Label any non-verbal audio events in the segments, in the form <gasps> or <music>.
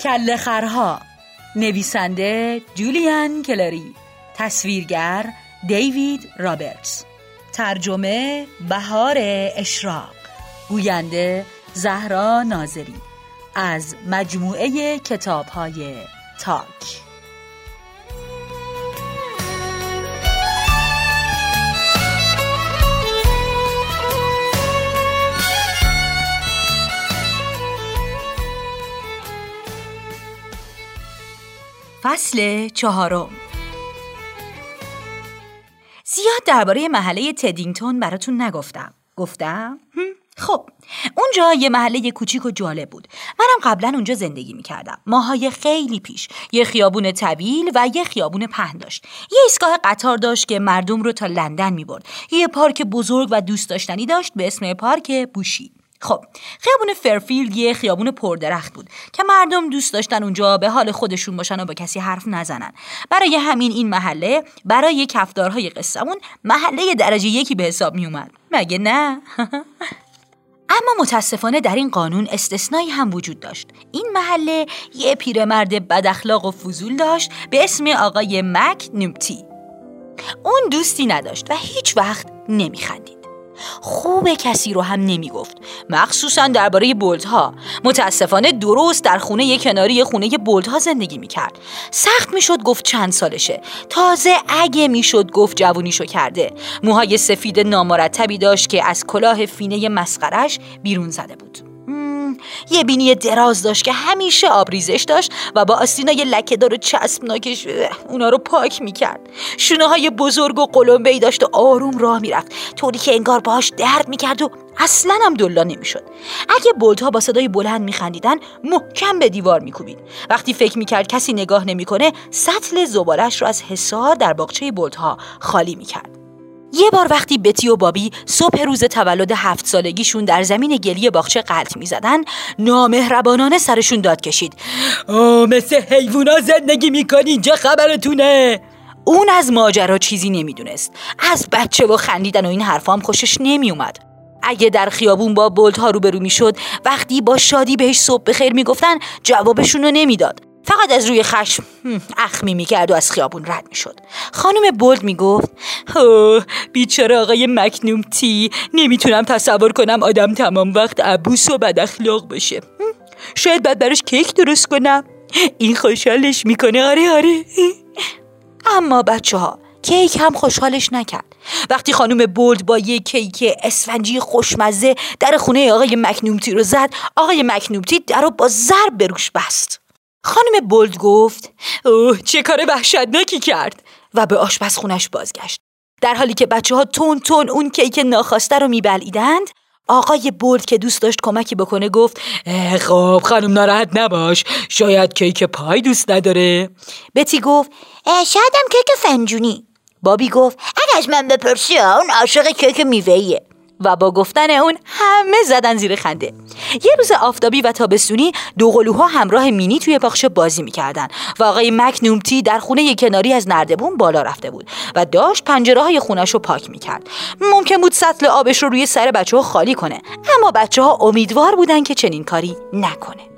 کله خرها نویسنده جولیان کلری. تصویرگر دیوید رابرتس. ترجمه بهار اشراق. گوینده زهرا ناظری. از مجموعه کتاب های تاک. فصل چهارم. زیاد درباره محله تدینگتون براتون نگفتم. گفتم؟ خب اونجا یه محله کوچیک و جالب بود. منم قبلا اونجا زندگی می‌کردم. ماهای خیلی پیش. یه خیابون طویل و یه خیابون پهن داشت. یه ایستگاه قطار داشت که مردم رو تا لندن می‌برد. یه پارک بزرگ و دوست داشتنی داشت به اسم پارک بوشی. خب خیابون فرفیلد یه خیابون پردرخت بود که مردم دوست داشتن اونجا به حال خودشون باشن و با کسی حرف نزنن. برای همین این محله برای کفدارهای قصمون محله درجه یکی به حساب می اومد مگه نه؟ <laughs> اما متاسفانه در این قانون استثنایی هم وجود داشت. این محله یه پیرمرد بد و فضول داشت به اسم آقای مک نومتی اون دوستی نداشت و هیچ وقت نمیخندید. خوب کسی رو هم نمی‌گفت. مخصوصا درباره بولدها متاسفانه درست در خونه کناری خونه بولدها زندگی می‌کرد. سخت می‌شد گفت چند سالشه. تازه اگه می‌شد گفت جوونیشو کرده. موهای سفید نامرتبی داشت که از کلاه فینه مسخرش بیرون زده بود. یه بینی دراز داشت که همیشه آبریزش داشت و با آستینای لکهدار و چسبناکش اونا رو پاک می‌کرد. شونه های بزرگ و قلمبه ای داشت و آروم راه می‌رفت. طوری که انگار باش درد می‌کرد و اصلا هم دلا نمی‌شد. اگه بولدها با صدای بلند میخندیدن محکم به دیوار میکوبید. وقتی فکر می‌کرد کسی نگاه نمی‌کنه سطل زبالش رو از حسار در باغچه بولدها خالی می‌کرد. یه بار وقتی بتی و بابی صبح روز تولد هفت سالگیشون در زمین گلی باغچه قلط می‌زدن نامهربانانه سرشون داد کشید. آه مثل حیوونا زندگی می‌کنی اینجا خبرتونه. اون از ماجرا چیزی نمی‌دونست. از بچه و خندیدن و این حرفام خوشش نمیومد اگه در خیابون با بولت روبرو می‌شد وقتی با شادی بهش صبح بخیر می‌گفتن جوابشون رو نمی‌داد. فقط از روی خشم اخمی می‌کرد و از خیابون رد می‌شد. خانم بولد می‌گفت بیچاره آقای مکنوم تی نمی‌تونم تصور کنم آدم تمام وقت عبوس و بد اخلاق باشه. شاید بعد براش کیک درست کنم. این خوشحالش می‌کنه آره آره. اما بچه ها کیک هم خوشحالش نکرد. وقتی خانم بولد با یه کیک اسفنجی خوشمزه در خونه آقای مکنومتی رو زد آقای مکنومتی در رو با ضرب به روش بست. خانم بولد گفت اوه چه کار وحشتناکی کرد. و به آشپزخونش بازگشت. در حالی که بچه ها تون تون اون کیک ناخواسته رو میبلیدند آقای بولد که دوست داشت کمکی بکنه گفت خب خانم ناراحت نباش شاید کیک پای دوست نداره. بتی گفت شایدم کیک فنجونی. بابی گفت اگه از من بپرسی اون عاشق کیک میوهیه و با گفتن اون همه زدن زیر خنده. یه روز آفتابی و تابستونی دو قلوها همراه مینی توی باغچه بازی می‌کردن و آقای مک نومتی در خونه کناری از نردبون بالا رفته بود و داشت پنجره های خونش رو پاک می‌کرد. ممکن بود سطل آبش رو روی سر بچه ها خالی کنه اما بچه ها امیدوار بودن که چنین کاری نکنه.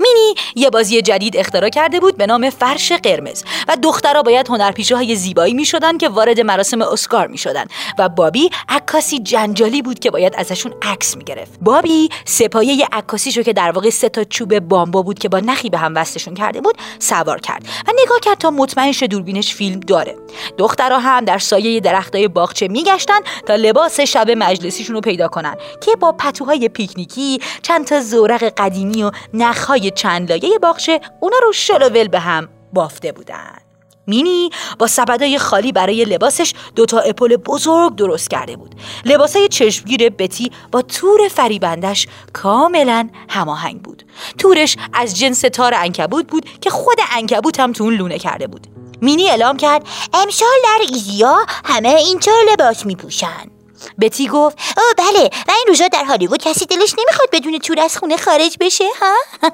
مینی یه بازی جدید اختراع کرده بود به نام فرش قرمز و دخترها باید هنرپیشه های زیبایی می شدن که وارد مراسم اسکار می شدن و بابی عکاسی جنجالی بود که باید ازشون عکس می گرفت بابی سپایه عکاسیشو که در واقع سه تا چوب بامبا بود که با نخی به هم وصلشون کرده بود سوار کرد و نگاه کرد تا مطمئن شه دوربینش فیلم داره. دخترها هم در سایه درختای باغچه میگشتن تا لباس شب مجلسیشون رو پیدا کنن که با پتوهای پیکنیکی چند تا زورق قدیمی و نخهای چند لایه باغچه اونا رو شلوول به هم بافته بودن. مینی با سبدای خالی برای لباسش دوتا اپل بزرگ درست کرده بود. لباسای چشمگیر بتی با تور فریبندش کاملا هماهنگ بود. تورش از جنس تار انکبوت بود که خود انکبوت هم تو لونه کرده بود. مینی اعلام کرد امسال در ایزیا همه اینطور لباس میپوشن. بتی گفت او بله و این روزا در هالیوود کسی دلش نمی‌خواد بدون تور از خونه خارج بشه ها؟ <laughs>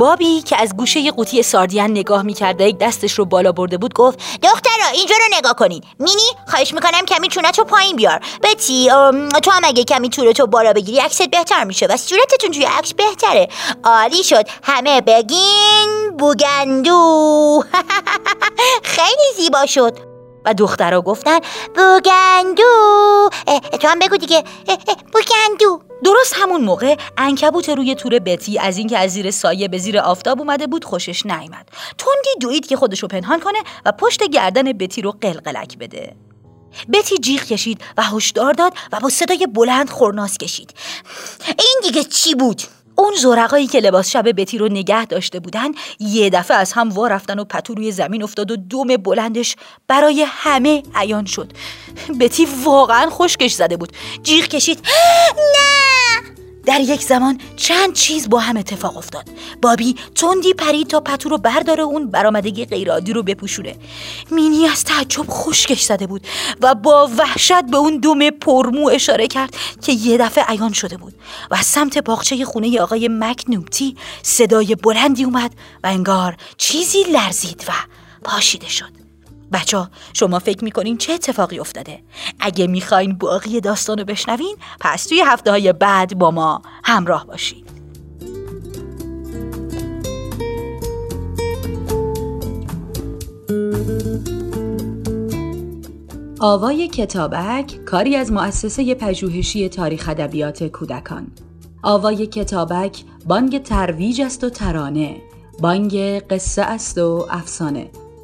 بابی که از گوشه قوطی ساردین نگاه می‌کرد یک دستش رو بالا برده بود گفت دخترا اینجا رو نگاه کنین. مینی خواهش می‌کنم کمی چونت رو پایین بیار. بتی تو هم اگه کمی تورتو بالا بگیری عکست بهتر میشه و صورتتون توی عکس بهتره. عالی شد. همه بگین بوگندو. <laughs> خیلی زیبا شد. و دخترها گفتن بوگندو. تو هم بگو دیگه. بوگندو. درست همون موقع انکبوت روی تور بتی از اینکه از زیر سایه به زیر آفتاب اومده بود خوشش نیامد تندی دوید که خودشو پنهان کنه و پشت گردن بتی رو قلقلک بده. بتی جیغ کشید و هشدار داد و با صدای بلند خورناس کشید. این دیگه چی بود؟ اون زورقایی که لباس شب بتی رو نگه داشته بودن یه دفعه از هم وا رفتن و پتو روی زمین افتاد و دوم بلندش برای همه عیان شد. بتی واقعا خشکش زده بود. جیغ کشید. <gasps> نه! در یک زمان چند چیز با هم اتفاق افتاد. بابی تندی پرید تا پتو رو برداره اون برآمدگی غیرعادی رو بپوشونه. مینی از تعجب خشکش زده بود و با وحشت به اون دوم پرمو اشاره کرد که یه دفعه عیان شده بود و از سمت باغچه خونه آقای مک نومتی صدای بلندی اومد و انگار چیزی لرزید و پاشیده شد. بچه شما فکر می‌کنین چه اتفاقی افتاده؟ اگه می‌خواین باقی داستان رو بشنوین پس توی هفته های بعد با ما همراه باشید آوای کتابک کاری از مؤسسه پژوهشی تاریخ ادبیات کودکان. آوای کتابک بانگ ترویج است و ترانه. بانگ قصه است و افسانه.